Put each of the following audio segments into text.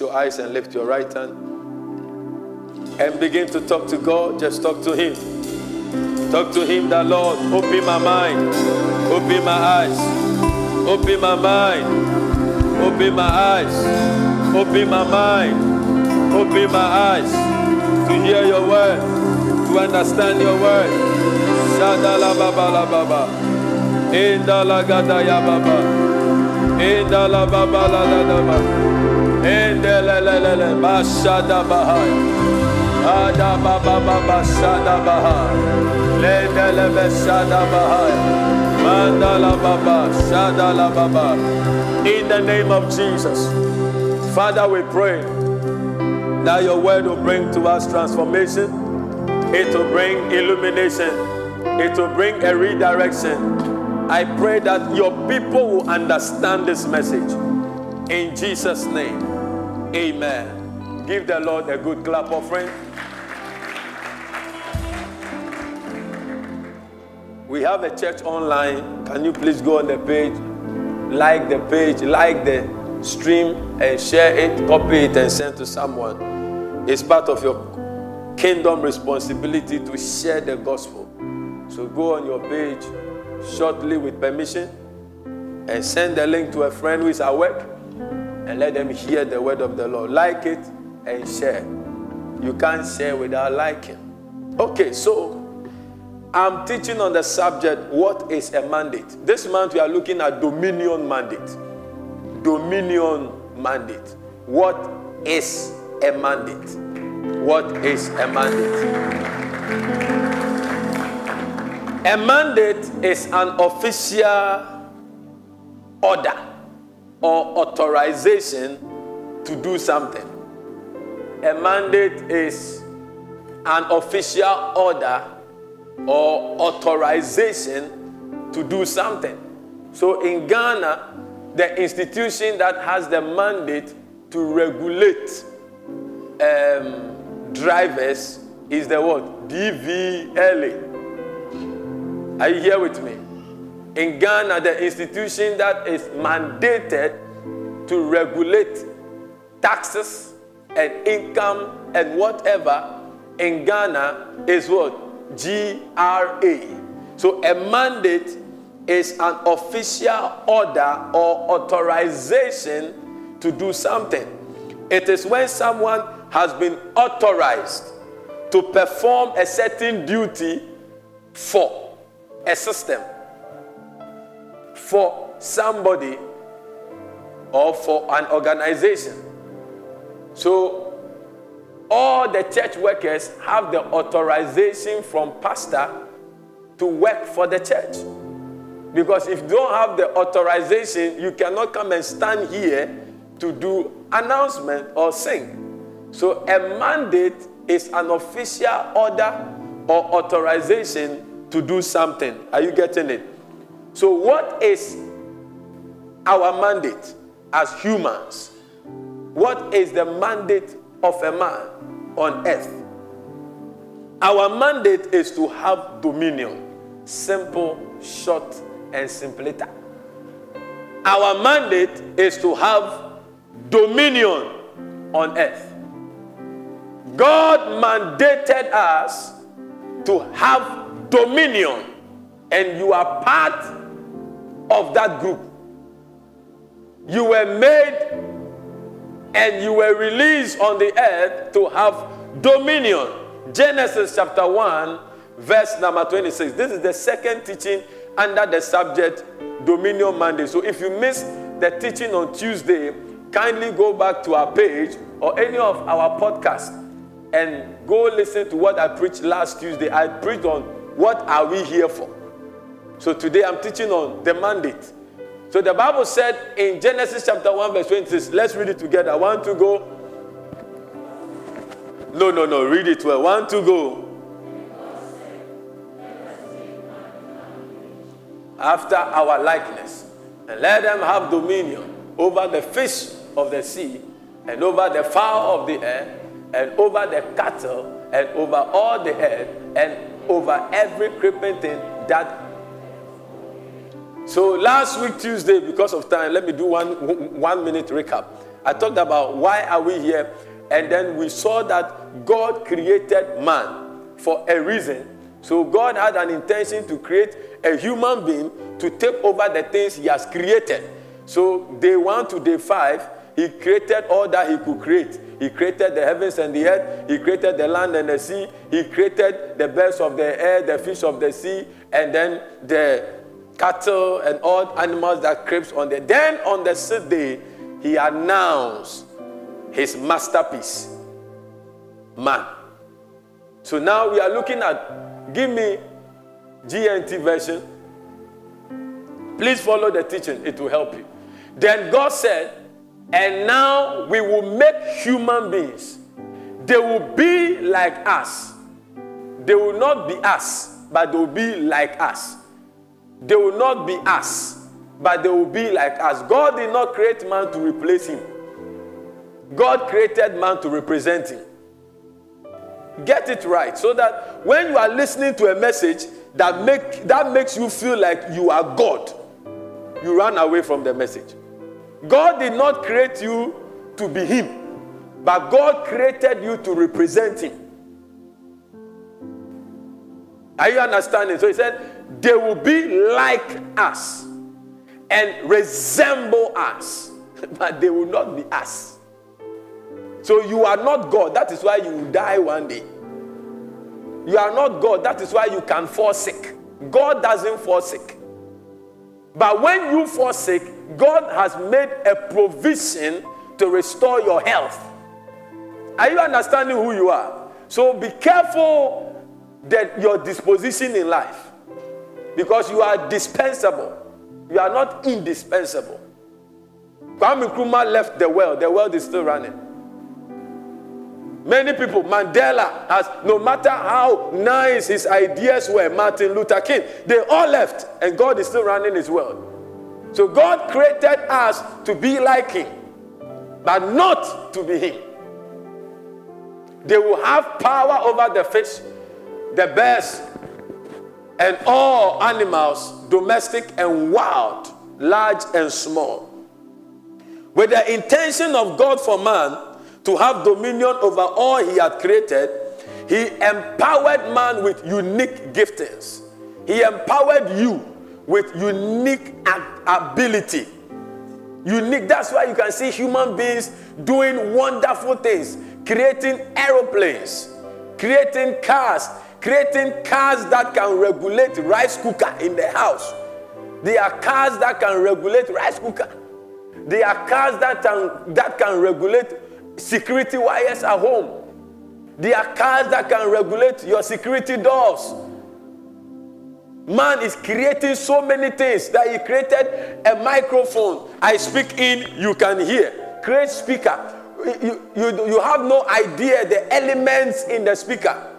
your eyes and lift your right hand and begin to talk to God. Just talk to Him. Talk to Him that Lord, open my mind, open my eyes, open my mind, open my eyes, open my mind, open my eyes to hear your word, to understand your word. Shadala baba la baba, indala gada ya baba, indala baba la baba. Endelelelele bashada bahaya. Ada baba. Mandala baba baba. In the name of Jesus. Father, we pray that your word will bring to us transformation. It will bring illumination. It will bring a redirection. I pray that your people will understand this message. In Jesus' name. Amen. Give the Lord a good clap offering. We have a church online. Can you please go on the page, like the page, like the stream, and share it, copy it, and send to someone? It's part of your kingdom responsibility to share the gospel. So go on your page shortly with permission and send the link to a friend who is at work and let them hear the word of the Lord. Like it and share. You can't share without liking. Okay, so I'm teaching on the subject what is a mandate. This month we are looking at dominion mandate. Dominion mandate. What is a mandate? What is a mandate? A mandate is an official order or authorization to do something. A mandate is an official order or authorization to do something. So in Ghana, the institution that has the mandate to regulate um, drivers is the what? DVLA. Are you here with me? In Ghana, the institution that is mandated to regulate taxes and income and whatever in Ghana is what? GRA. So a mandate is an official order or authorization to do something. It is when someone has been authorized to perform a certain duty for a system for somebody or for an organization. So, all the church workers have the authorization from pastor to work for the church. Because if you don't have the authorization, you cannot come and stand here to do announcement or sing. So a mandate is an official order or authorization to do something. Are you getting it? So, what is our mandate as humans? What is the mandate of a man on earth? Our mandate is to have dominion. Simple, short, and simpleter. Our mandate is to have dominion on earth. God mandated us to have dominion, and you are part of that group. You were made and you were released on the earth to have dominion. Genesis chapter 1, verse number 26. This is the second teaching under the subject dominion mandate. So if you missed the teaching on Tuesday, kindly go back to our page or any of our podcasts and go listen to what I preached last Tuesday. I preached on what are we here for. So today I'm teaching on the mandate. So the Bible said in Genesis chapter 1, verse 26, let's read it together. One to go. No, no, no, read it well. One to go. After our likeness, and let them have dominion over the fish of the sea, and over the fowl of the air, and over the cattle, and over all the earth, and over every creeping thing that so last week Tuesday, because of time, let me do one one minute recap. I talked about why are we here, and then we saw that God created man for a reason. So God had an intention to create a human being to take over the things He has created. So day one to day five, He created all that He could create. He created the heavens and the earth. He created the land and the sea. He created the birds of the air, the fish of the sea, and then the cattle and all animals that creeps on there. Then on the sixth day, he announced his masterpiece, man. So now we are looking at, give me GNT version. Please follow the teaching, it will help you. Then God said, and now we will make human beings. They will be like us. They will not be us, but they will be like us. They will not be us, but they will be like us. God did not create man to replace him. God created man to represent him. Get it right so that when you are listening to a message that make that makes you feel like you are God, you run away from the message. God did not create you to be him, but God created you to represent him. Are you understanding? So he said, they will be like us and resemble us, but they will not be us. So you are not God. That is why you will die one day. You are not God. That is why you can fall sick. God doesn't fall sick. But when you fall sick, God has made a provision to restore your health. Are you understanding who you are? So be careful that your disposition in life because you are dispensable. You are not indispensable. Kwame Nkrumah left the world, the world is still running. Many people, Mandela has, no matter how nice his ideas were, Martin Luther King, they all left, and God is still running his world. So God created us to be like him, but not to be him. They will have power over the fish, the birds, and all animals, domestic and wild, large and small. With the intention of God for man to have dominion over all he had created, he empowered man with unique giftings. He empowered you with unique ability. Unique. That's why you can see human beings doing wonderful things, creating aeroplanes, creating cars, creating cars that can regulate rice cooker in the house. There are cars that can regulate rice cooker. There are cars that can, that can regulate security wires at home. There are cars that can regulate your security doors. Man is creating so many things that he created a microphone. I speak in, you can hear. Create speaker. You, you, you have no idea the elements in the speaker.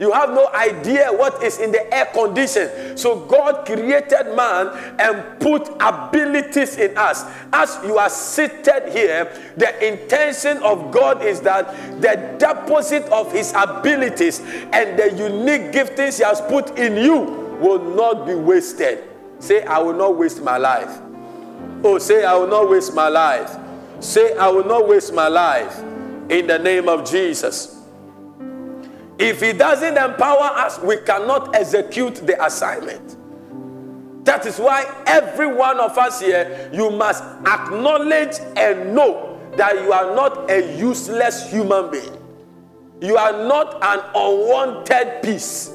You have no idea what is in the air condition. So God created man and put abilities in us. As you are seated here, the intention of God is that the deposit of his abilities and the unique giftings he has put in you will not be wasted. Say, I will not waste my life. Oh, say, I will not waste my life. Say, I will not waste my life. In the name of Jesus. If He doesn't empower us, we cannot execute the assignment. That is why every one of us here, you must acknowledge and know that you are not a useless human being. You are not an unwanted piece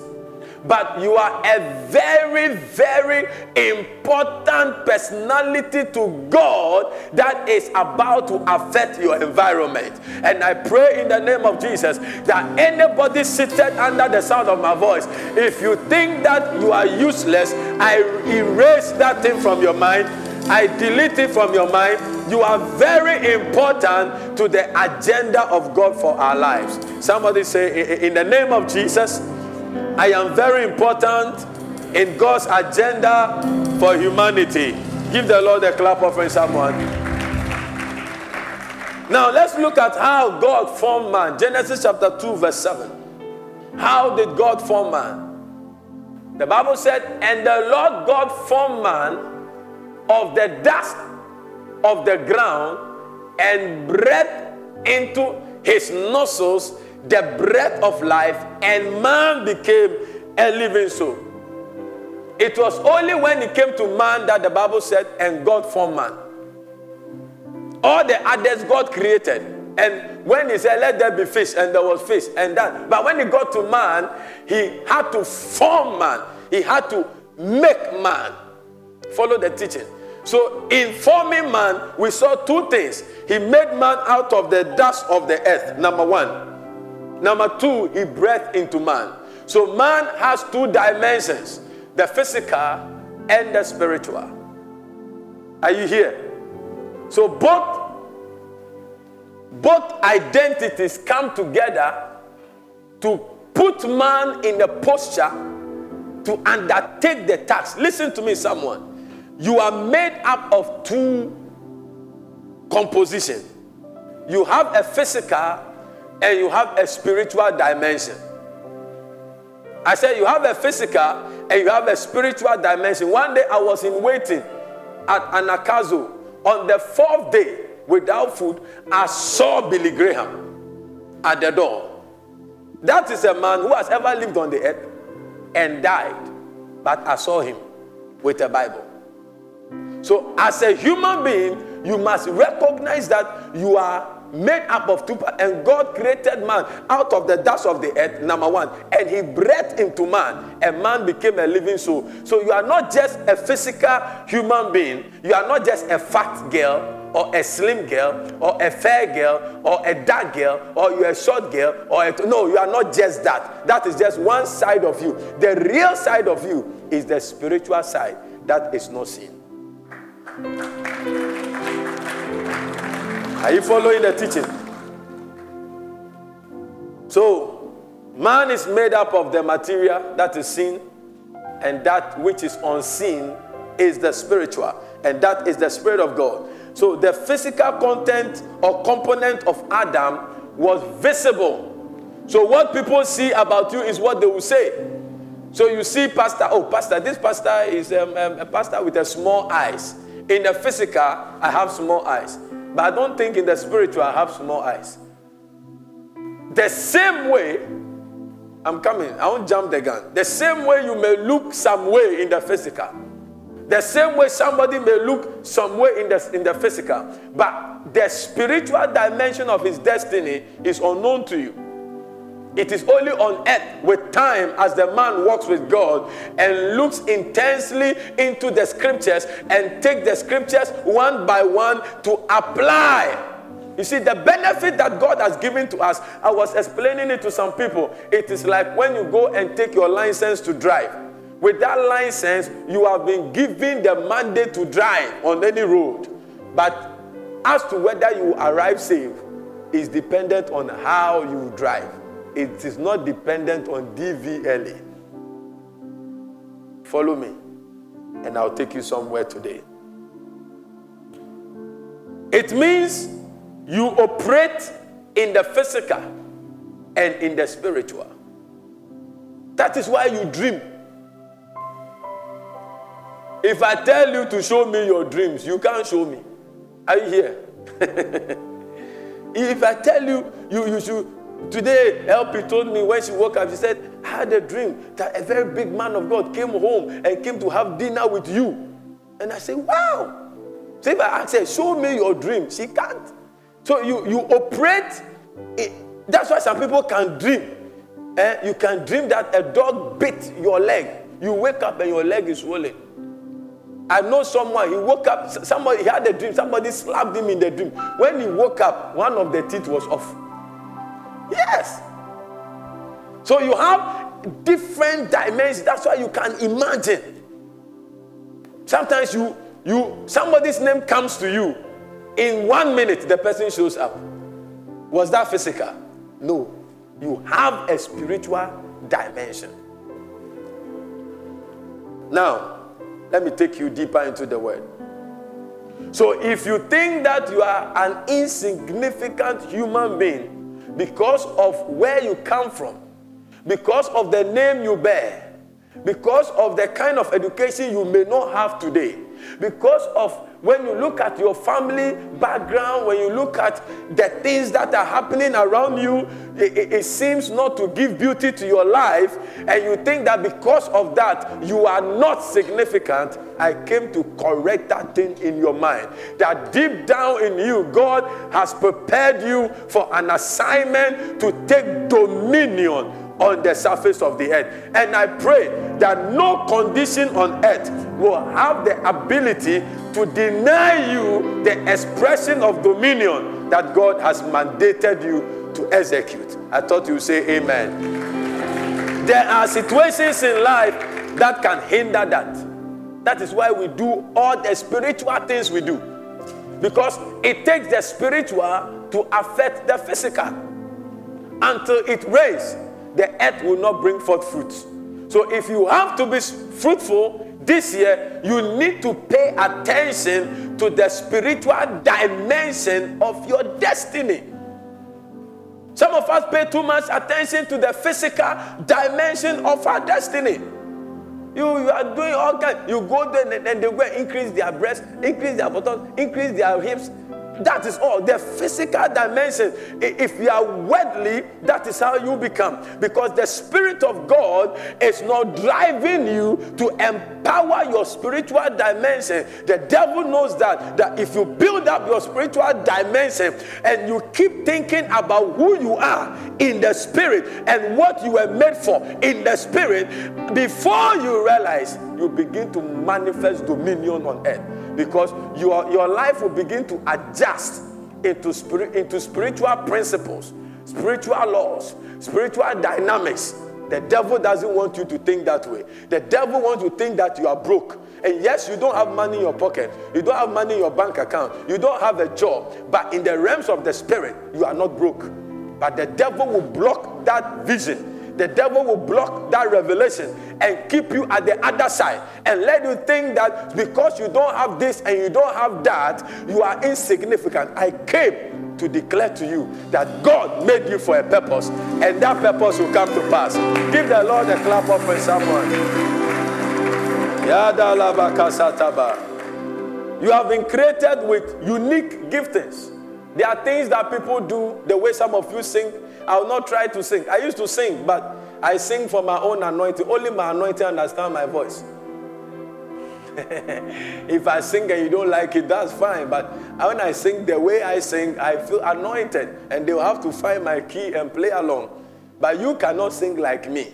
but you are a very, very important personality to God that is about to affect your environment. And I pray in the name of Jesus that anybody seated under the sound of my voice, if you think that you are useless, I erase that thing from your mind. I delete it from your mind. You are very important to the agenda of God for our lives. Somebody say, In the name of Jesus, I am very important in God's agenda for humanity. Give the Lord a clap offering, someone. Now let's look at how God formed man. Genesis chapter 2, verse 7. How did God form man? The Bible said, And the Lord God formed man of the dust of the ground and breathed into his nostrils the breath of life, and man became a living soul. It was only when it came to man that the Bible said, and God formed man. All the others God created. And when he said, Let there be fish, and there was fish, and that. But when he got to man, he had to form man, he had to make man. Follow the teaching. So, in forming man, we saw two things. He made man out of the dust of the earth, number one. Number two, he breathed into man. So, man has two dimensions the physical and the spiritual. Are you here? So, both both identities come together to put man in a posture to undertake the task. Listen to me, someone. You are made up of two composition. You have a physical and you have a spiritual dimension. I said you have a physical and you have a spiritual dimension. One day I was in waiting at Anagkazo. On the fourth day, without food, I saw Billy Graham at the door. That is a man who has ever lived on the earth and died. But I saw him with a Bible. So, as a human being, you must recognize that you are made up of two parts, and God created man out of the dust of the earth, number one, and He breathed into man, and man became a living soul. So, you are not just a physical human being, you are not just a fat girl, or a slim girl, or a fair girl, or a dark girl, or you're a short girl, or a, no, you are not just that. That is just one side of you. The real side of you is the spiritual side that is not seen. Are you following the teaching? So, man is made up of the material that is seen, and that which is unseen is the spiritual, and that is the Spirit of God. So, the physical content or component of Adam was visible. So, what people see about you is what they will say. So, you see, Pastor, oh, Pastor, this pastor is um, um, a pastor with a small eyes. In the physical, I have small eyes. But I don't think in the spiritual, I have small eyes. The same way, I'm coming, I won't jump the gun. The same way you may look some way in the physical. The same way somebody may look some way in the, in the physical. But the spiritual dimension of his destiny is unknown to you. It is only on earth with time as the man walks with God and looks intensely into the scriptures and take the scriptures one by one to apply. You see, the benefit that God has given to us, I was explaining it to some people. It is like when you go and take your license to drive. With that license, you have been given the mandate to drive on any road. But as to whether you arrive safe is dependent on how you drive it is not dependent on DVLA. Follow me, and I'll take you somewhere today. It means you operate in the physical and in the spiritual. That is why you dream. If I tell you to show me your dreams, you can't show me. Are you here? if I tell you, you, you should Today, LP told me when she woke up, she said, I had a dream that a very big man of God came home and came to have dinner with you. And I said, Wow. So if I ask her, Show me your dream, she can't. So you, you operate, that's why some people can dream. Eh? You can dream that a dog bit your leg. You wake up and your leg is swollen. I know someone, he woke up, somebody he had a dream, somebody slapped him in the dream. When he woke up, one of the teeth was off. Yes. So you have different dimensions. That's why you can imagine. Sometimes you you somebody's name comes to you. In one minute, the person shows up. Was that physical? No. You have a spiritual dimension. Now, let me take you deeper into the word. So, if you think that you are an insignificant human being, because of where you come from, because of the name you bear, because of the kind of education you may not have today, because of when you look at your family background, when you look at the things that are happening around you, it, it, seems not to give beauty to your life, and you think that because of that, you are not significant. I came to correct that thing in your mind. That deep down in you, God has prepared you for an assignment to take dominion on the surface of the earth. And I pray that no condition on earth will have the ability to deny you the expression of dominion that God has mandated you to execute. I thought you would say amen. There are situations in life that can hinder that. That is why we do all the spiritual things we do. Because it takes the spiritual to affect the physical. Until it rains, the earth will not bring forth fruit. So if you have to be fruitful, this year, you need to pay attention to the spiritual dimension of your destiny. Some of us pay too much attention to the physical dimension of our destiny. You, you are doing all kinds. You go there and, and they go increase their breasts, increase their buttocks, increase their hips, that is all. The physical dimension. If you are worldly, that is how you become. Because the Spirit of God is not driving you to empower your spiritual dimension. The devil knows that, that if you build up your spiritual dimension and you keep thinking about who you are in the Spirit and what you were made for in the Spirit, before you realize, you begin to manifest dominion on earth because your, your life will begin to adjust into, spirit, into spiritual principles, spiritual laws, spiritual dynamics. The devil doesn't want you to think that way. The devil wants you to think that you are broke. And yes, you don't have money in your pocket. You don't have money in your bank account. You don't have a job. But in the realms of the spirit, you are not broke. But the devil will block that vision the devil will block that revelation and keep you at the other side and let you think that because you don't have this and you don't have that, you are insignificant. I came to declare to you that God made you for a purpose and that purpose will come to pass. Give the Lord a clap of for someone. You have been created with unique giftings. There are things that people do the way some of you sing I will not try to sing. I used to sing, but I sing for my own anointing. Only my anointing understand my voice. if I sing and you don't like it, that's fine. But when I sing the way I sing, I feel anointed, and they will have to find my key and play along. But you cannot sing like me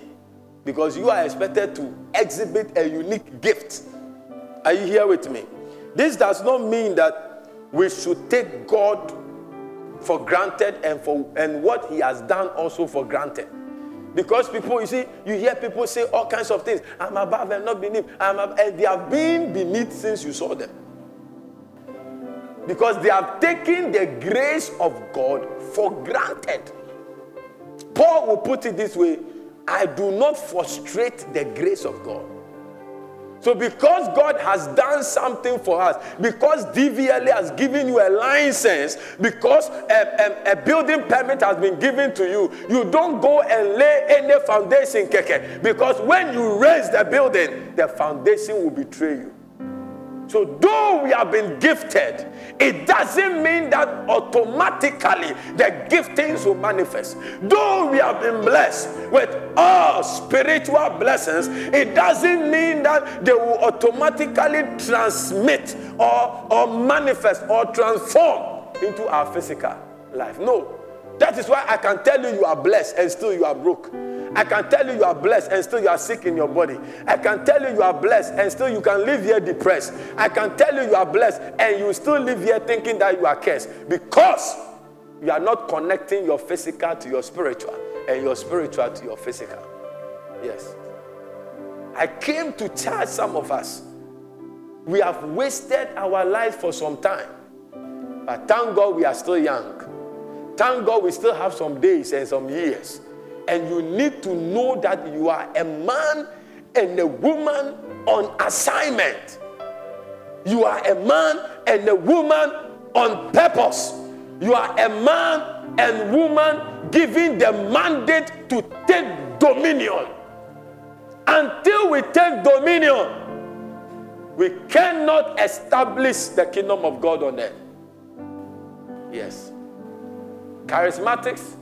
because you are expected to exhibit a unique gift. Are you here with me? This does not mean that we should take God for granted and for and what he has done also for granted. Because people, you see, you hear people say all kinds of things. I'm above and not beneath. I'm and they have been beneath since you saw them. Because they have taken the grace of God for granted. Paul will put it this way I do not frustrate the grace of God. So, because God has done something for us, because DVLA has given you a license, because a, a, a, building permit has been given to you, you don't go and lay any foundation, keke. Because when you raise the building, the foundation will betray you. So, though we have been gifted, it doesn't mean that automatically the giftings will manifest. Though we have been blessed with all spiritual blessings, it doesn't mean that they will automatically transmit or, or manifest or transform into our physical life. No. That is why I can tell you you are blessed and still you are broke. I can tell you you are blessed and still you are sick in your body. I can tell you you are blessed and still you can live here depressed. I can tell you you are blessed and you still live here thinking that you are cursed because you are not connecting your physical to your spiritual and your spiritual to your physical. Yes. I came to charge some of us. We have wasted our life for some time. But thank God we are still young. Thank God we still have some days and some years. And you need to know that you are a man and a woman on assignment. You are a man and a woman on purpose. You are a man and woman given the mandate to take dominion. Until we take dominion, We cannot establish the kingdom of God on earth. Yes. Charismatics,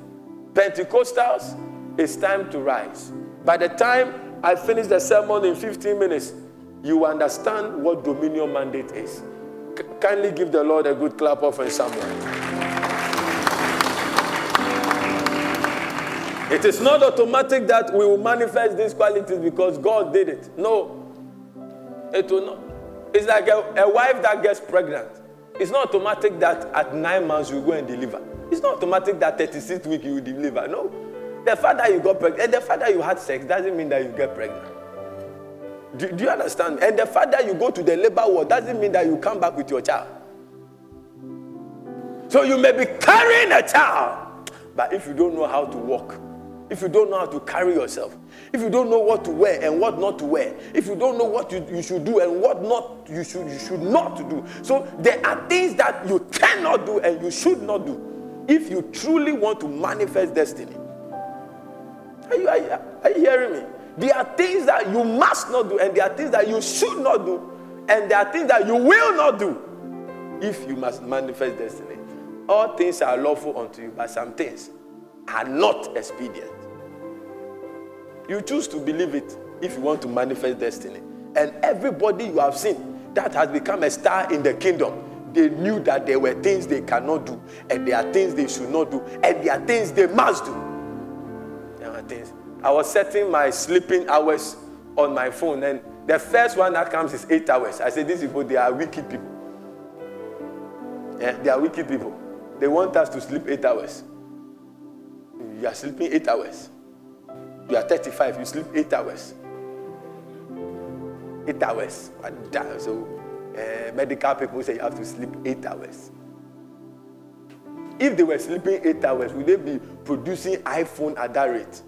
Pentecostals, it's time to rise. By the time I finish the sermon in 15 minutes, you understand what dominion mandate is. Kindly give the Lord a good clap of and someone. It is not automatic that we will manifest these qualities because God did it. No. It will not. It's like a, a wife that gets pregnant. It's not automatic that at nine months you go and deliver. It's not automatic that 36 weeks you deliver. No. The fact that you got pregnant the fact that you had sex doesn't mean that you get pregnant. Do, do you understand? And the fact that you go to the labor ward doesn't mean that you come back with your child. So you may be carrying a child, but if you don't know how to walk, if you don't know how to carry yourself, if you don't know what to wear and what not to wear, if you don't know what you, you should do and what not you should you should not do. So there are things that you cannot do and you should not do if you truly want to manifest destiny. Are you, are you, are you hearing me? There are things that you must not do, and there are things that you should not do, and there are things that you will not do if you must manifest destiny. All things are lawful unto you, but some things are not expedient. You choose to believe it if you want to manifest destiny. And everybody you have seen that has become a star in the kingdom, they knew that there were things they cannot do, and there are things they should not do, and there are things they must do. There are things. I was setting my sleeping hours on my phone, and the first one that comes is eight hours. I said, These people, they are wicked people. Yeah, they are wicked people. They want us to sleep eight hours. You are sleeping eight hours. You are 35, you sleep eight hours. Eight hours. So, uh, medical people say you have to sleep eight hours. If they were sleeping eight hours, would they be producing iPhone at that rate?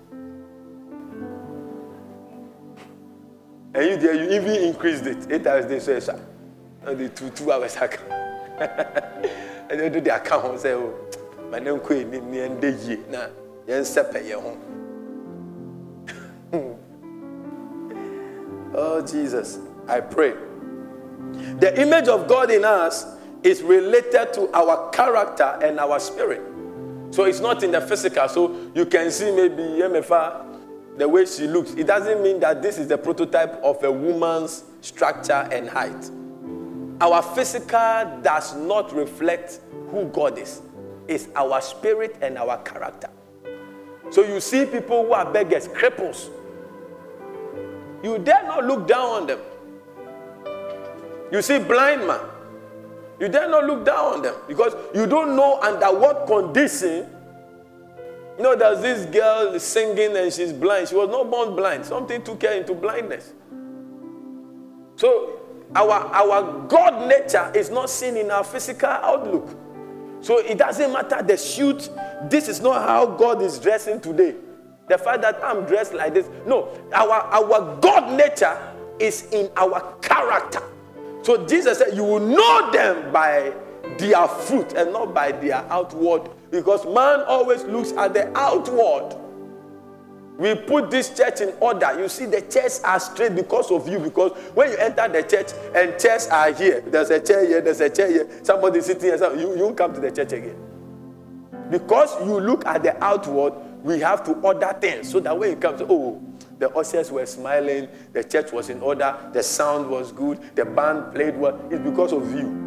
And you you even increased it. Eight hours, they say, sir. And the two, two hours, can. and they do the account and say, oh, my name is me and the ye. Now, yen sepe ye home. Oh, Jesus, I pray. The image of God in us is related to our character and our spirit. So it's not in the physical. So you can see maybe MFA, the way she looks. It doesn't mean that this is the prototype of a woman's structure and height. Our physical does not reflect who God is, it's our spirit and our character. So you see people who are beggars, cripples. You dare not look down on them. You see blind man. You dare not look down on them because you don't know under what condition. You know, there's this girl singing and she's blind. She was not born blind. Something took her into blindness. So our, our God nature is not seen in our physical outlook. So it doesn't matter the suit. This is not how God is dressing today. The fact that I'm dressed like this. No, our, our God nature is in our character. So Jesus said, You will know them by their fruit and not by their outward. Because man always looks at the outward. We put this church in order. You see, the chairs are straight because of you. Because when you enter the church and chairs are here, there's a chair here, there's a chair here, somebody sitting here, you, you won't come to the church again. Because you look at the outward, we have to order things so that when it comes, oh, the ushers were smiling, the church was in order, the sound was good, the band played well. It's because of you.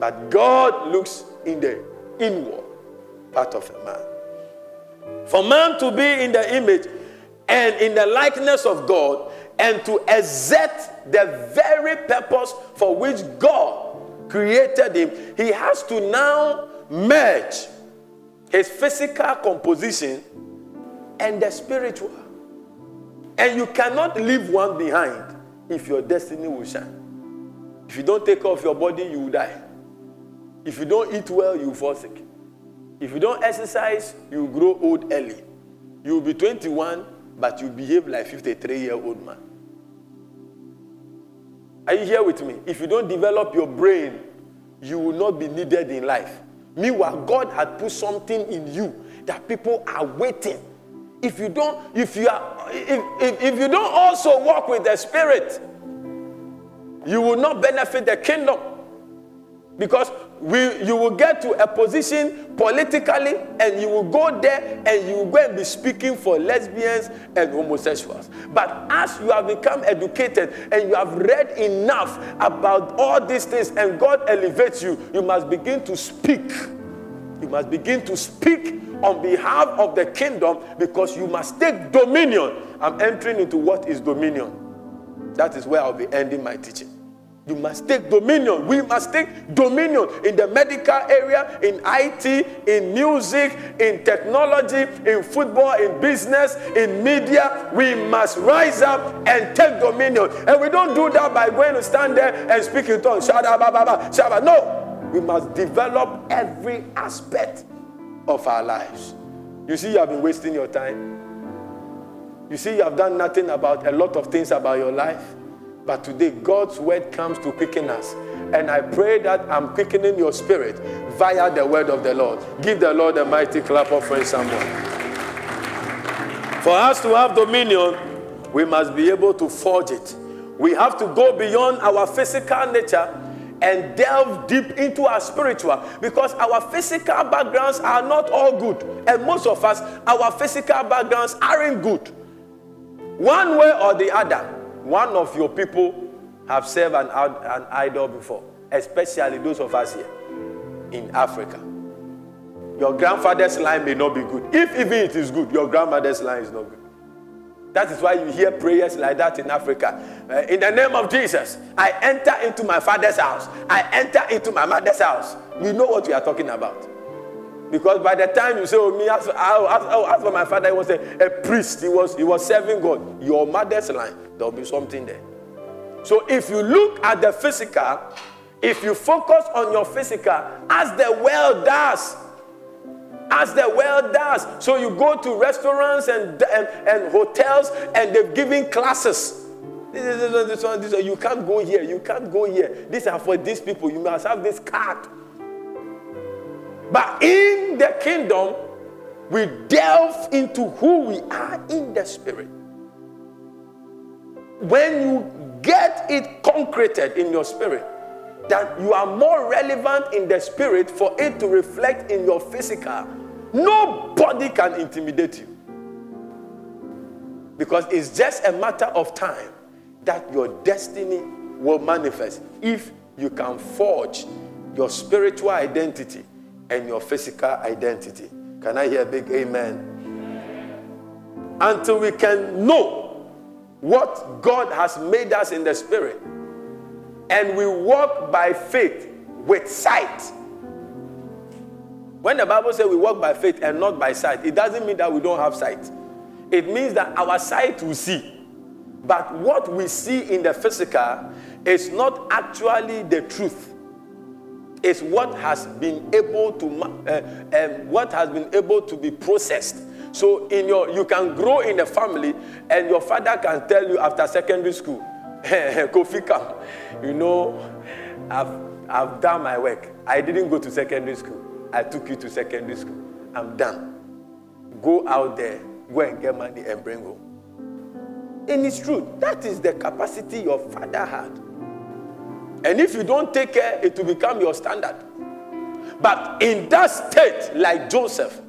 But God looks in the inward part of a man. For man to be in the image and in the likeness of God and to exert the very purpose for which God created him, he has to now merge his physical composition and the spiritual. And you cannot leave one behind if your destiny will shine. If you don't take care of your body, you will die. If you don't eat well, you will fall sick. If you don't exercise, you will grow old early. You will be 21, but you behave like 53 year old man. Are you here with me? If you don't develop your brain, you will not be needed in life. Meanwhile, God had put something in you that people are waiting. If you don't, if you are, if, if, if you don't also walk with the spirit, you will not benefit the kingdom. Because we, you will get to a position politically and you will go there and you will go and be speaking for lesbians and homosexuals. But as you have become educated and you have read enough about all these things and God elevates you, you must begin to speak. You must begin to speak on behalf of the kingdom because you must take dominion. I'm entering into what is dominion. That is where I'll be ending my teaching. You must take dominion. We must take dominion in the medical area, in IT, in music, in technology, in football, in business, in media. We must rise up and take dominion. And we don't do that by going to stand there and speak in tongues. No, we must develop every aspect of our lives. You see, you have been wasting your time. You see, you have done nothing about a lot of things about your life. But today, God's word comes to quicken us. And I pray that I'm quickening your spirit via the word of the Lord. Give the Lord a mighty clap of praise, someone. For us to have dominion, we must be able to forge it. We have to go beyond our physical nature and delve deep into our spiritual because our physical backgrounds are not all good. And most of us, our physical backgrounds aren't good. One way or the other one of your people have served an, an idol before, especially those of us here in Africa. Your grandfather's line may not be good. If even it is good, your grandmother's line is not good. That is why you hear prayers like that in Africa. Uh, in the name of Jesus, I enter into my father's house. I enter into my mother's house. We know what we are talking about. Because by the time you say, Oh, me, as, as, oh, as for my father, he was a, a priest, he was, he was serving God. Your mother's line, there'll be something there. So if you look at the physical, if you focus on your physical, as the world does, as the world does. So you go to restaurants and, and, and hotels and they're giving classes. This, this, this, one, this, one, you can't go here, you can't go here. These are for these people. You must have this card. But in the kingdom, we delve into who we are in the spirit. When you get it concreted in your spirit, that you are more relevant in the spirit for it to reflect in your physical, nobody can intimidate you. Because it's just a matter of time that your destiny will manifest if you can forge your spiritual identity and your physical identity. Can I hear a big amen? Until we can know what God has made us in the spirit and we walk by faith with sight. When the Bible says we walk by faith and not by sight, it doesn't mean that we don't have sight. It means that our sight will see. But what we see in the physical is not actually the truth is what has been able to uh, um, what has been able to be processed. So in your you can grow in a family and your father can tell you after secondary school kofi come. You know i've i've done my work. I didn't go to secondary school. I took you to secondary school. I'm done. Go out there. Go and get money and bring home. And it's true. That is the capacity your father had and if you don't take care, it will become your standard. But in that state, like Joseph,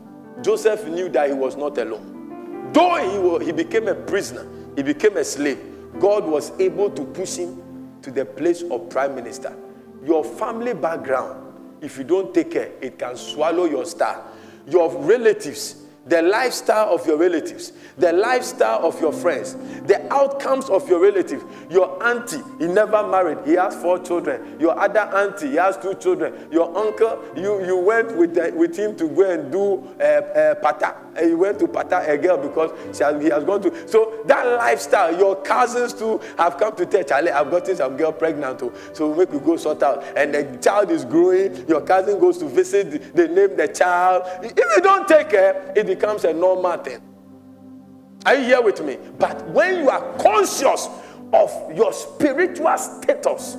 Joseph knew that he was not alone. Though he, was, he became a prisoner, he became a slave, God was able to push him to the place of prime minister. Your family background, if you don't take care, it can swallow your star. Your relatives, the lifestyle of your relatives, the lifestyle of your friends, the outcomes of your relative. Your auntie, he never married, he has four children. Your other auntie, he has two children. Your uncle, you, you went with, the, with him to go and do uh, uh, pata. And you went to pata a girl because has, he has gone to. So that lifestyle, your cousins too have come to Charlie, I've gotten some girl pregnant too. So make we go sort out. And the child is growing. Your cousin goes to visit, they name the child. If you don't take care, it becomes a normal thing. Are you here with me? But when you are conscious of your spiritual status,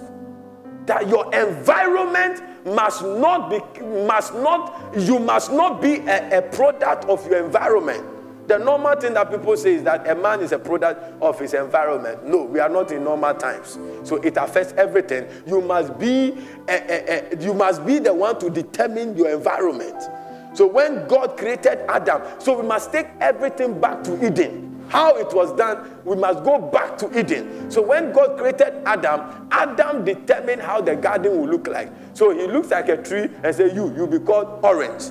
that your environment must not be, must not, you must not be a, a product of your environment. The normal thing that people say is that a man is a product of his environment. No, we are not in normal times. So it affects everything. You must be a, a, you must be the one to determine your environment. So when God created Adam, so we must take everything back to Eden. How it was done, we must go back to Eden. So when God created Adam, Adam determined how the garden will look like. So he looks like a tree and say, "You, you'll be called orange,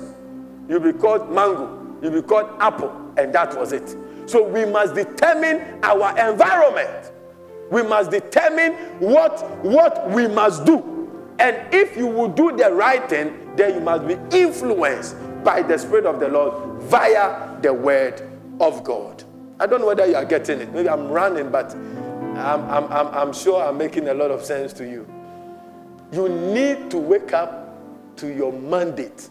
you'll be called mango, you'll be called apple." and that was it. So we must determine our environment. We must determine what, what we must do. And if you will do the right thing, then you must be influenced by the Spirit of the Lord via the Word of God. I don't know whether you are getting it. Maybe I'm running, but I'm, I'm, I'm, I'm sure I'm making a lot of sense to you. You need to wake up to your mandate,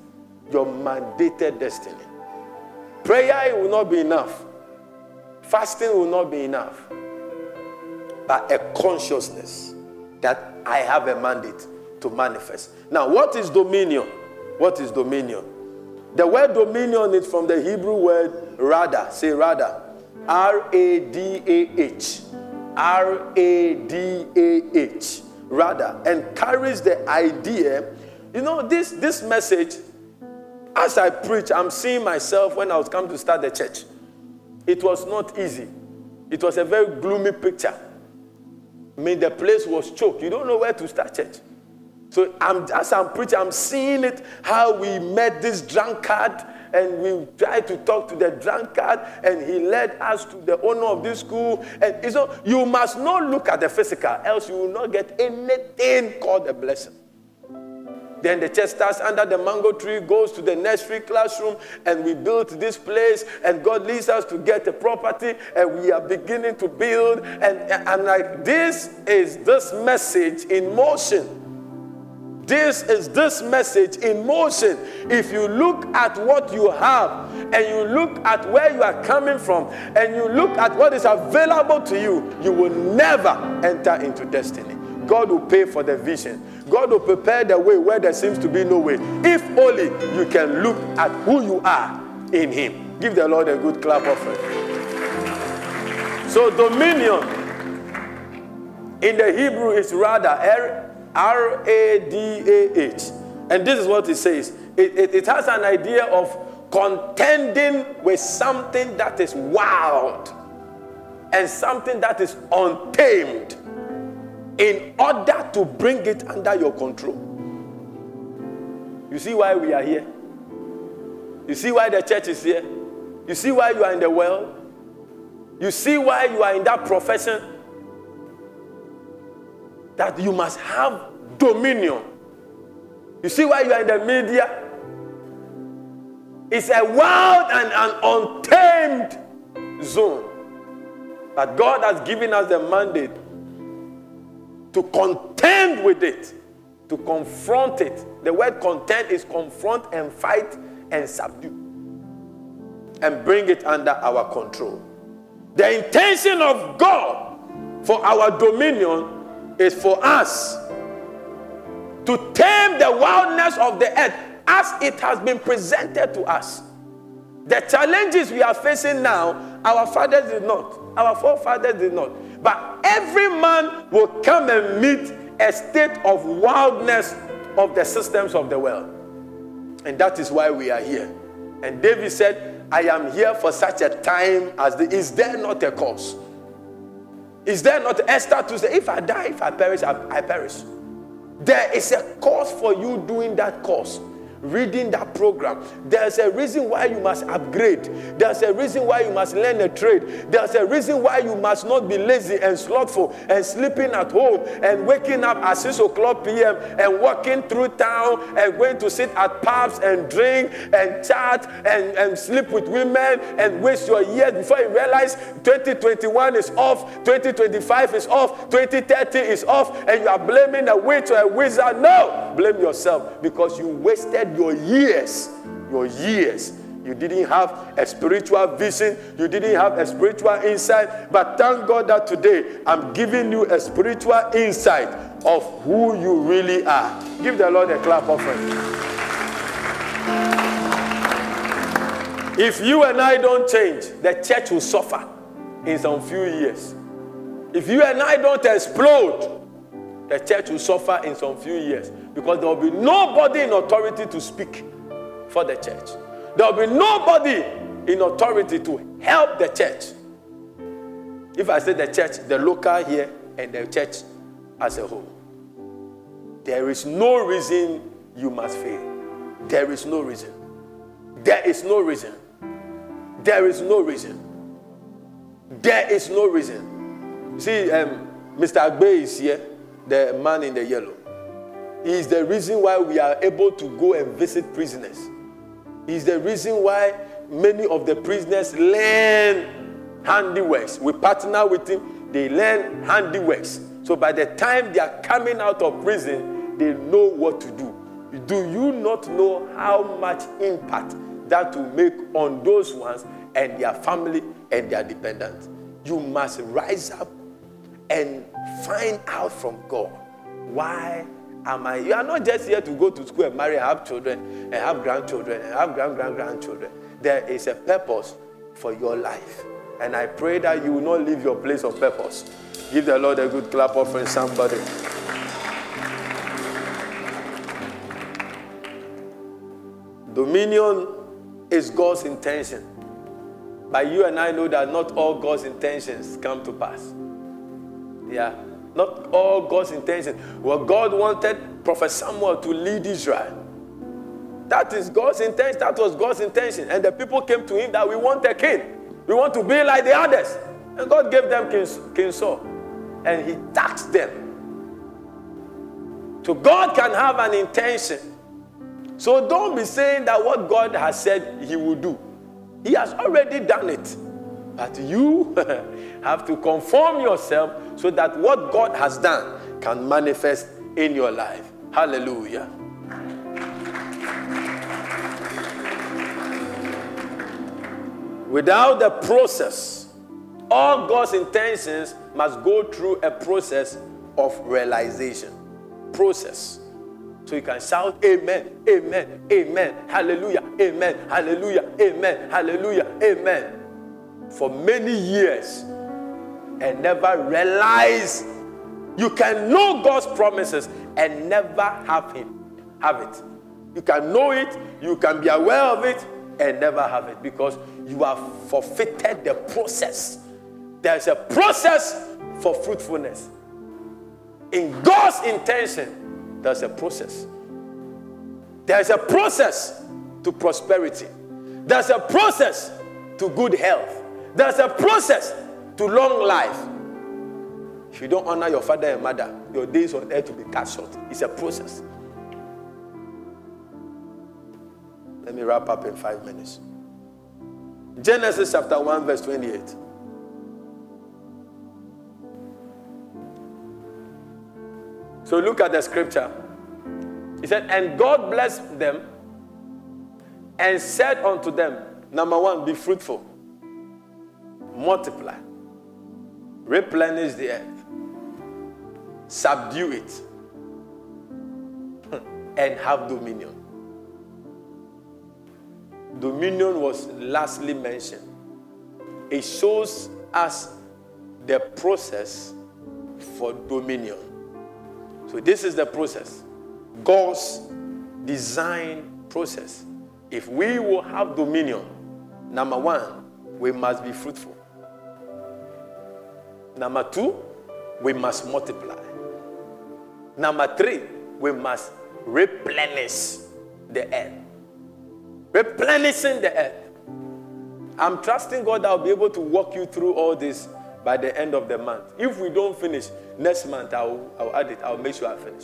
your mandated destiny. Prayer will not be enough. Fasting will not be enough. But a consciousness that I have a mandate to manifest. Now, what is dominion? What is dominion? The word dominion is from the Hebrew word radah. Say radah. R A D A H. R A D A H. And carries the idea. You know, this, this message as I preach, I'm seeing myself when I was coming to start the church. It was not easy. It was a very gloomy picture. I mean, the place was choked. You don't know where to start church. So I'm, as I'm preaching, I'm seeing it how we met this drunkard and we tried to talk to the drunkard and he led us to the owner of this school. And so you must not look at the physical, else you will not get anything called a blessing. Then the church starts under the mango tree, goes to the nursery classroom, and we built this place. And God leads us to get a property, and we are beginning to build. And, and like this is this message in motion. This is this message in motion. If you look at what you have and you look at where you are coming from and you look at what is available to you, you will never enter into destiny. God will pay for the vision. God will prepare the way where there seems to be no way. If only you can look at who you are in Him. Give the Lord a good clap offering. So, dominion in the Hebrew is rather er, R A D A H. And this is what it says it, it, it has an idea of contending with something that is wild and something that is untamed in order to bring it under your control. You see why we are here? You see why the church is here? You see why you are in the world? You see why you are in that profession? That you must have dominion. You see why you are in the media? It's a wild and an untamed zone. But God has given us the mandate to contend with it, to confront it. The word contend is confront and fight and subdue, and bring it under our control. The intention of God for our dominion is for us to tame the wildness of the earth as it has been presented to us. The challenges we are facing now, our fathers did not, our forefathers did not. But every man will come and meet a state of wildness of the systems of the world. And that is why we are here. And David said, I am here for such a time as this. Is there not a cause? Is there not Esther to say, if I die, if I perish, I, I perish? There is a cause for you doing that course reading that program. There's a reason why you must upgrade. There's a reason why you must learn a trade. There's a reason why you must not be lazy and slothful and sleeping at home and waking up at 6 o'clock p.m. and walking through town and going to sit at pubs and drink and chat and, and sleep with women and waste your years before you realize 2021 is off, 2025 is off, 2030 is off, and you are blaming a witch or a wizard. No, blame yourself because you wasted your years, your years. You didn't have a spiritual vision. You didn't have a spiritual insight. But thank God that today I'm giving you a spiritual insight of who you really are. Give the Lord a clap offering. If you and I don't change, the church will suffer in some few years. If you and I don't explode, the church will suffer in some few years because there will be nobody in authority to speak for the church. There will be nobody in authority to help the church. If I say the church, the local here and the church as a whole, there is no reason you must fail. There is no reason. There is no reason. There is no reason. There is no reason. See, um, Mr. Agbe is here, the man in the yellow. Is the reason why we are able to go and visit prisoners. Is the reason why many of the prisoners learn handiworks. We partner with them, they learn handiworks. So by the time they are coming out of prison, they know what to do. Do you not know how much impact that will make on those ones and their family and their dependents? You must rise up and find out from God why am I? You are not just here to go to school and marry, and have children, and have grandchildren, and have grand grand grandchildren. There is a purpose for your life. And I pray that you will not leave your place of purpose. Give the Lord a good clap offering, somebody. Dominion is God's intention. But you and I know that not all God's intentions come to pass. Yeah. Not all God's intentions. Well, God wanted Prophet Samuel to lead Israel. That is God's intention. That was God's intention. And the people came to him that we want a king. We want to be like the others. And God gave them King, king Saul. And he taxed them. So God can have an intention. So don't be saying that what God has said he will do. He has already done it. But you have to conform yourself so that what God has done can manifest in your life. Hallelujah. Without the process, all God's intentions must go through a process of realization. Process. So you can shout, Amen, Amen, Amen, Hallelujah, Amen, Hallelujah, Amen, Hallelujah, Amen. For many years and never realize you can know God's promises and never have Him. Have it. You can know it, you can be aware of it, and never have it because you have forfeited the process. There's a process for fruitfulness. In God's intention, there's a process. There's a process to prosperity. There's a process to good health. There's a process to long life. If you don't honor your father and mother, your days on earth will be cut short. It's a process. Let me wrap up in five minutes. Genesis chapter 1, verse 28. So look at the scripture. He said, And God blessed them and said unto them, Number one, be fruitful, multiply, replenish the earth, subdue it, and have dominion. Dominion was lastly mentioned. It shows us the process for dominion. So, this is the process God's design process. If we will have dominion, number one, we must be fruitful. Number two, we must multiply. Number three, we must replenish the earth replenishing the earth. I'm trusting God I'll be able to walk you through all this by the end of the month. If we don't finish next month, I'll, I'll add it. I'll make sure I finish.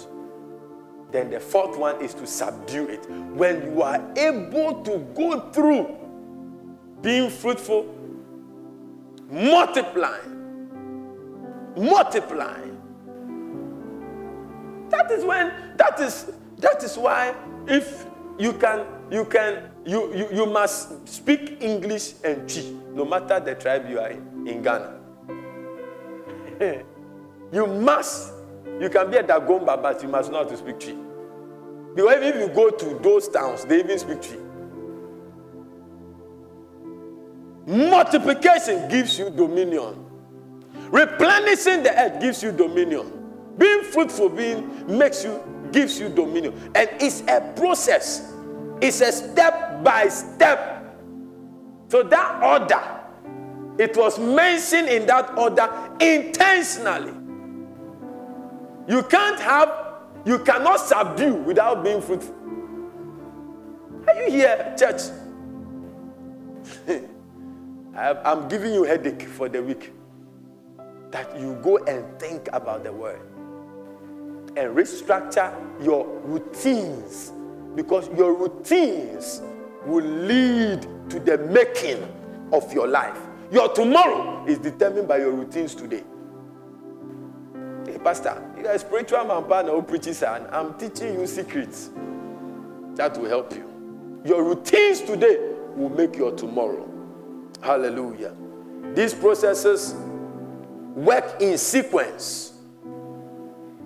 Then the fourth one is to subdue it. When you are able to go through being fruitful, multiplying, multiplying. That is when, that is, that is why if you can, you can you, you, you must speak English and Twi, no matter the tribe you are in, in Ghana. you must. You can be a Dagomba, but you must how to speak Twi. Because if you go to those towns, they even speak Twi. Multiplication gives you dominion. Replenishing the earth gives you dominion. Being fruitful being makes you gives you dominion. And it's a process. It's a step by step. So that order, it was mentioned in that order intentionally. You can't have, you cannot subdue without being fruitful. Are you here, church? I'm giving you headache for the week. That you go and think about the word and restructure your routines because your routines will lead to the making of your life. Your tomorrow is determined by your routines today. Hey, Pastor, you're a spiritual man, partner who preaches, and I'm teaching you secrets that will help you. Your routines today will make your tomorrow. Hallelujah. These processes work in sequence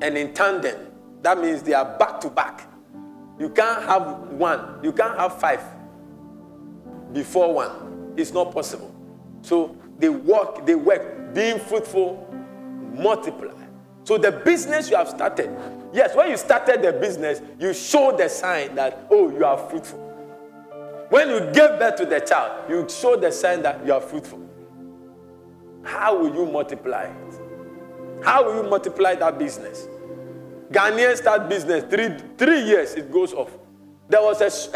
and in tandem. That means they are back to back. You can't have one, you can't have five before one. It's not possible. So they work, they work, being fruitful, multiply. So the business you have started, yes, when you started the business, you show the sign that, oh, you are fruitful. When you give birth to the child, you show the sign that you are fruitful. How will you multiply it? How will you multiply that business? Ghanaians start business, three, three years it goes off. There was a,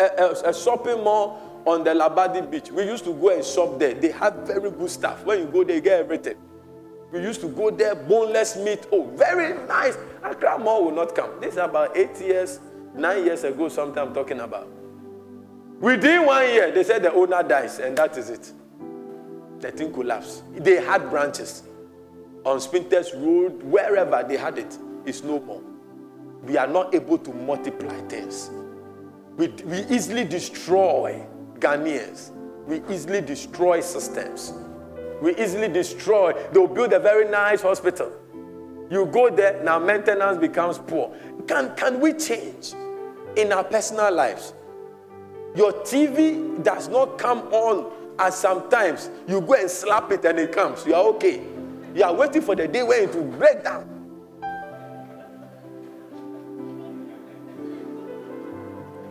a, a shopping mall on the Labadi beach. We used to go and shop there. They have very good stuff. When you go there, you get everything. We used to go there, boneless meat. Oh, very nice. Accra Mall will not come. This is about eight years, nine years ago, something I'm talking about. Within one year, they said the owner dies, and that is it. The thing collapsed. They had branches on Spintex Road, wherever they had it. It's no more. We are not able to multiply things. We, we easily destroy Ghanaians. We easily destroy systems. We easily destroy. They'll build a very nice hospital. You go there, now maintenance becomes poor. Can, can we change in our personal lives? Your TV does not come on, and sometimes you go and slap it and it comes. You are okay. You are waiting for the day when it will break down.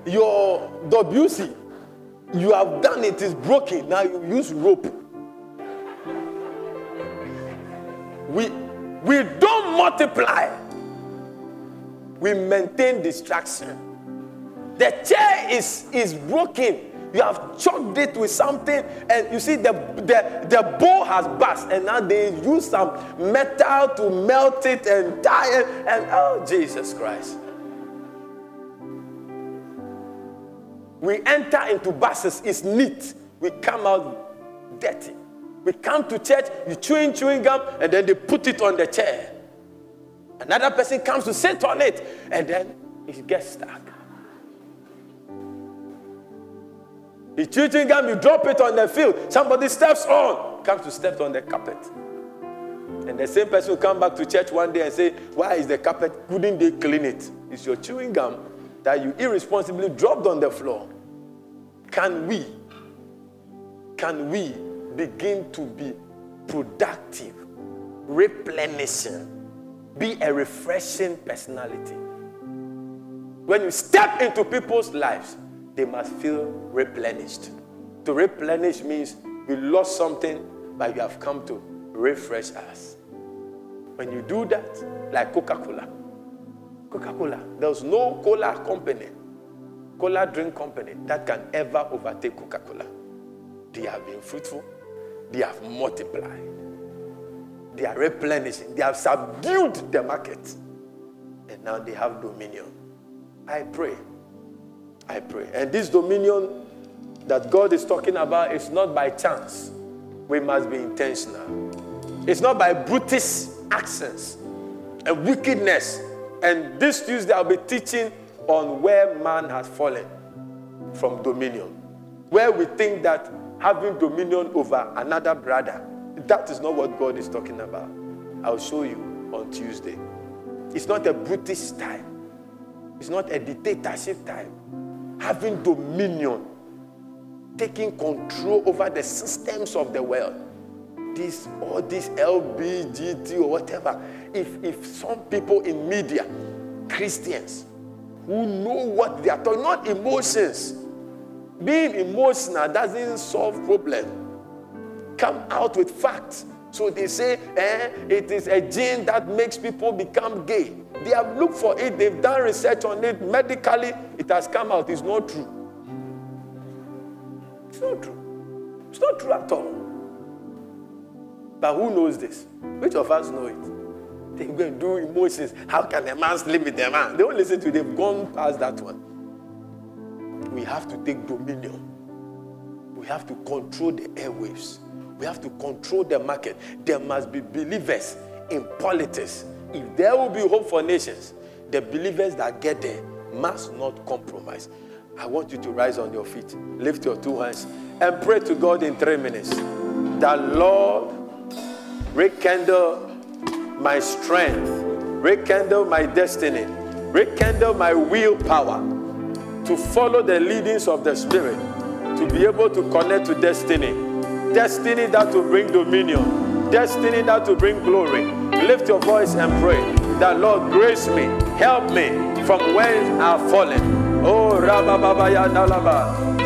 Your WC, you have done it, is broken. Now you use rope. We, we don't multiply, we maintain distraction. The chair is, is broken. You have choked it with something, and you see the, the, the bowl has burst, and now they use some metal to melt it and tie it, and oh, Jesus Christ. We enter into buses, it's neat. We come out dirty. We come to church, you chewing chewing gum, and then they put it on the chair. Another person comes to sit on it, and then it gets stuck. The chewing gum, you drop it on the field. Somebody steps on, comes to step on the carpet. And the same person will come back to church one day and say, Why is the carpet? Couldn't they clean it? It's your chewing gum that you irresponsibly dropped on the floor. Can we, can we begin to be productive, replenishing, be a refreshing personality? When you step into people's lives, they must feel replenished. To replenish means we lost something, but you have come to refresh us. When you do that, like Coca Cola, Coca Cola, there's no cola company, cola drink company that can ever overtake Coca Cola. They have been fruitful, they have multiplied, they are replenishing, they have subdued the market, and now they have dominion. I pray I pray. And this dominion that God is talking about is not by chance. We must be intentional. It's not by brutish accents and wickedness. And this Tuesday, I'll be teaching on where man has fallen from dominion. Where we think that having dominion over another brother, that is not what God is talking about. I'll show you on Tuesday. It's not a brutish time, it's not a dictatorship time having dominion taking control over the systems of the world. This all this LBGT or whatever. If if some people in media, Christians, who know what they are talking, not emotions. Being emotional doesn't solve problem. Come out with facts. So they say, eh, it is a gene that makes people become gay. They have looked for it, they've done research on it. Medically, it has come out. It's not true. It's not true. It's not true at all. But who knows this? Which of us know it? They go and do emotions. How can a man sleep with a man? They don't listen to it. They've gone past that one. We have to take dominion. We have to control the airwaves. We have to control the market. There must be believers in politics. If there will be hope for nations, the believers that get there must not compromise. I want you to rise on your feet, lift your two hands, and pray to God in three minutes. That Lord, rekindle my strength, rekindle my destiny, rekindle my willpower to follow the leadings of the Spirit, to be able to connect to destiny Destiny that will bring dominion. Destiny that will bring glory. Lift your voice and pray that Lord grace me, help me from where I've fallen. Oh Rabba Baba Yadalaba.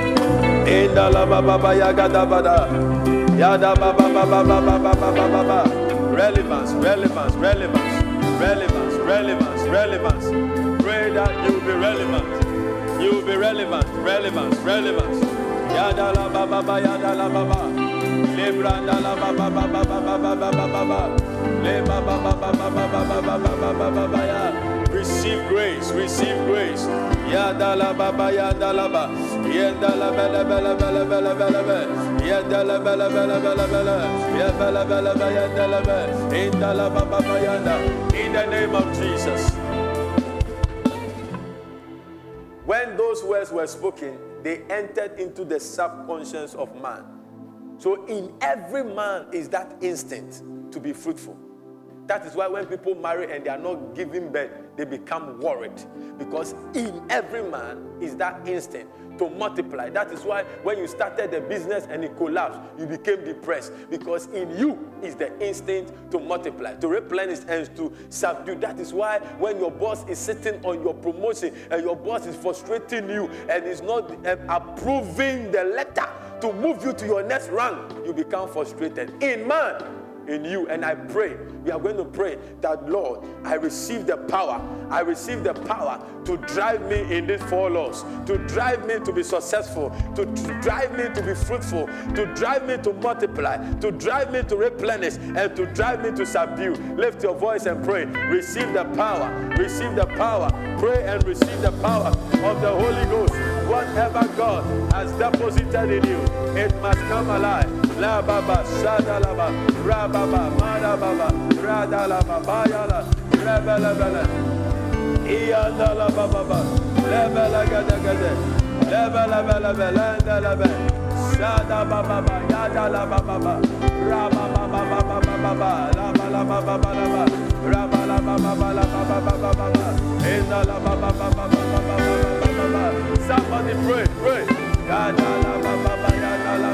Indalaba Baba Yagadabada. Yada Baba Baba Baba Baba Baba. Relevance, relevance, relevance, relevance, relevance, relevance. Pray that you will be relevant. You will be relevant, relevance, relevance. Yada la baba yada la baba. Receive grace, receive grace. Ba. In the name of Jesus. When those words were spoken, they entered into the subconscious of man. So, in every man is that instinct to be fruitful. That is why when people marry and they are not giving birth, they become worried. Because in every man is that instinct to multiply. That is why when you started the business and it collapsed, you became depressed. Because in you is the instinct to multiply, to replenish and to subdue. That is why when your boss is sitting on your promotion and your boss is frustrating you and is not um, approving the letter to move you to your next rank, you become frustrated. In man, in you. And I pray, we are going to pray that, Lord, I receive the power. I receive the power to drive me in these four laws, to drive me to be successful, to, drive me to be fruitful, to drive me to multiply, to drive me to replenish, and to drive me to subdue. Lift your voice and pray. Receive the power. Receive the power. Pray and receive the power of the Holy Ghost. Whatever God has deposited in you, it must come alive. La baba, shada laba, rababa, marababa, radalaba, bayala, rebelebele, iyandala bababa, lebele gede gede, lebele bele bele lebe, shada bababa, yadala bababa, rababa bababa bababa, laba laba baba laba, rabala bababa laba bababa bababa, indala bababa bababa bababa, somebody pray, pray, yadala bababa, yadala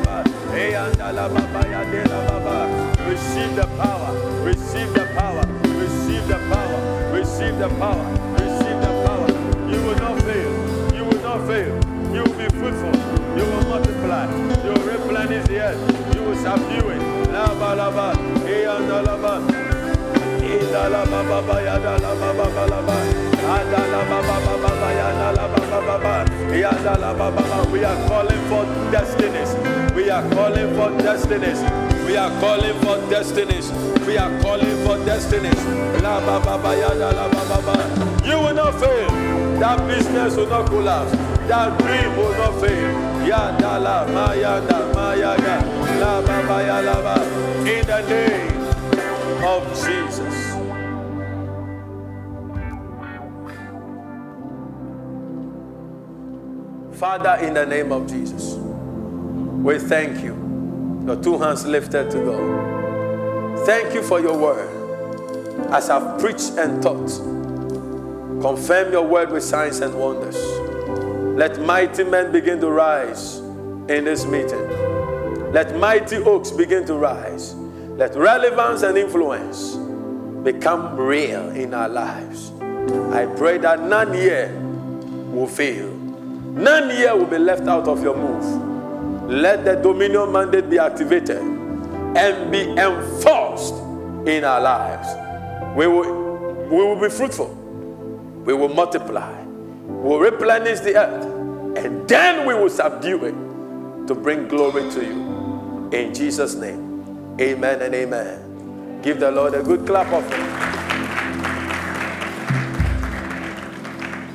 bababa, Receive the power, receive the power, receive the power, receive the power, receive the power. You will not fail, you will not fail. You will be fruitful, you will multiply, you will replenish the earth, you will subdue it. Lava, lava, eandalaba, idalaba, baba, yadalaba, baba, lava, adalaba, baba, baba, yadalaba, baba, yadalaba, baba. We are calling for destinies. We are calling for destinies. We are calling for destinies. We are calling for destinies. You will not fail. That business will not collapse. That dream will not fail. Ya da la ma ya da ma ya ga. La ba ba ya la. In the name of Jesus. Father, in the name of Jesus. We thank you. Your two hands lifted to God. Thank you for your word. As I've preached and taught, confirm your word with signs and wonders. Let mighty men begin to rise in this meeting. Let mighty oaks begin to rise. Let relevance and influence become real in our lives. I pray that none here will fail. None here will be left out of your move. Let the dominion mandate be activated and be enforced in our lives. We will, we will be fruitful. We will multiply. We will replenish the earth. And then we will subdue it to bring glory to you. In Jesus' name. Amen and amen. Give the Lord a good clap of it.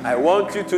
I want you to